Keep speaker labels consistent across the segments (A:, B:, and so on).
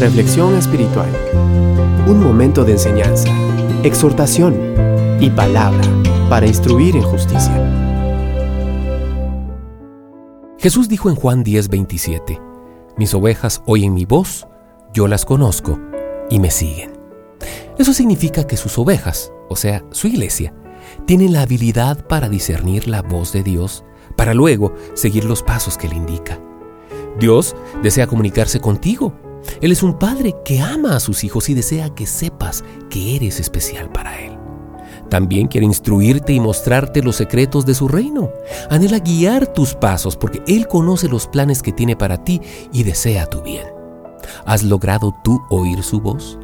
A: Reflexión espiritual. Un momento de enseñanza, exhortación y palabra para instruir en justicia.
B: Jesús dijo en Juan 10:27, Mis ovejas oyen mi voz, yo las conozco y me siguen. Eso significa que sus ovejas, o sea, su iglesia, tienen la habilidad para discernir la voz de Dios, para luego seguir los pasos que le indica. Dios desea comunicarse contigo él es un padre que ama a sus hijos y desea que sepas que eres especial para Él. También quiere instruirte y mostrarte los secretos de su reino. Anhela guiar tus pasos porque Él conoce los planes que tiene para ti y desea tu bien. ¿Has logrado tú oír su voz?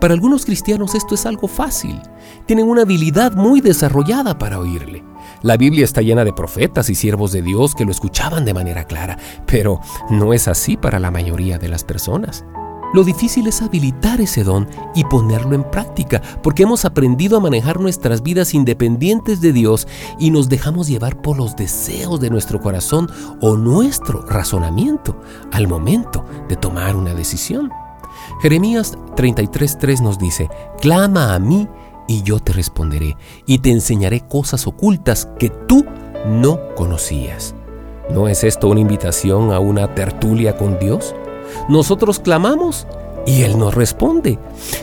B: Para algunos cristianos esto es algo fácil. Tienen una habilidad muy desarrollada para oírle. La Biblia está llena de profetas y siervos de Dios que lo escuchaban de manera clara, pero no es así para la mayoría de las personas. Lo difícil es habilitar ese don y ponerlo en práctica, porque hemos aprendido a manejar nuestras vidas independientes de Dios y nos dejamos llevar por los deseos de nuestro corazón o nuestro razonamiento al momento de tomar una decisión. Jeremías 33.3 nos dice, clama a mí y yo te responderé y te enseñaré cosas ocultas que tú no conocías. ¿No es esto una invitación a una tertulia con Dios? Nosotros clamamos y Él nos responde.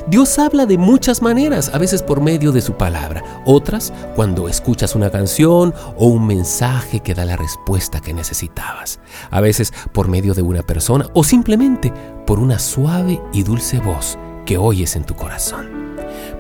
B: Dios habla de muchas maneras, a veces por medio de su palabra, otras cuando escuchas una canción o un mensaje que da la respuesta que necesitabas, a veces por medio de una persona o simplemente por una suave y dulce voz que oyes en tu corazón.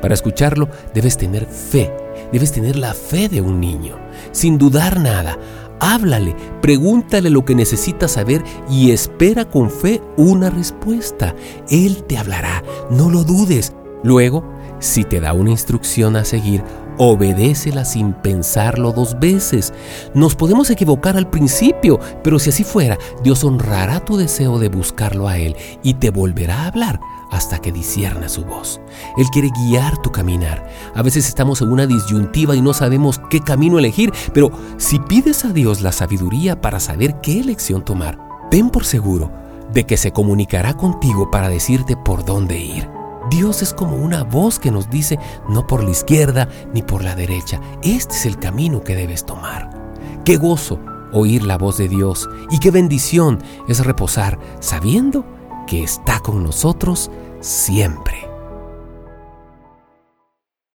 B: Para escucharlo debes tener fe, debes tener la fe de un niño, sin dudar nada. Háblale, pregúntale lo que necesitas saber y espera con fe una respuesta. Él te hablará, no lo dudes. Luego, si te da una instrucción a seguir, obedécela sin pensarlo dos veces. Nos podemos equivocar al principio, pero si así fuera, Dios honrará tu deseo de buscarlo a Él y te volverá a hablar hasta que disierna su voz. Él quiere guiar tu caminar. A veces estamos en una disyuntiva y no sabemos qué camino elegir, pero si pides a Dios la sabiduría para saber qué elección tomar, ten por seguro de que se comunicará contigo para decirte por dónde ir. Dios es como una voz que nos dice no por la izquierda ni por la derecha, este es el camino que debes tomar. Qué gozo oír la voz de Dios y qué bendición es reposar sabiendo que está con nosotros siempre.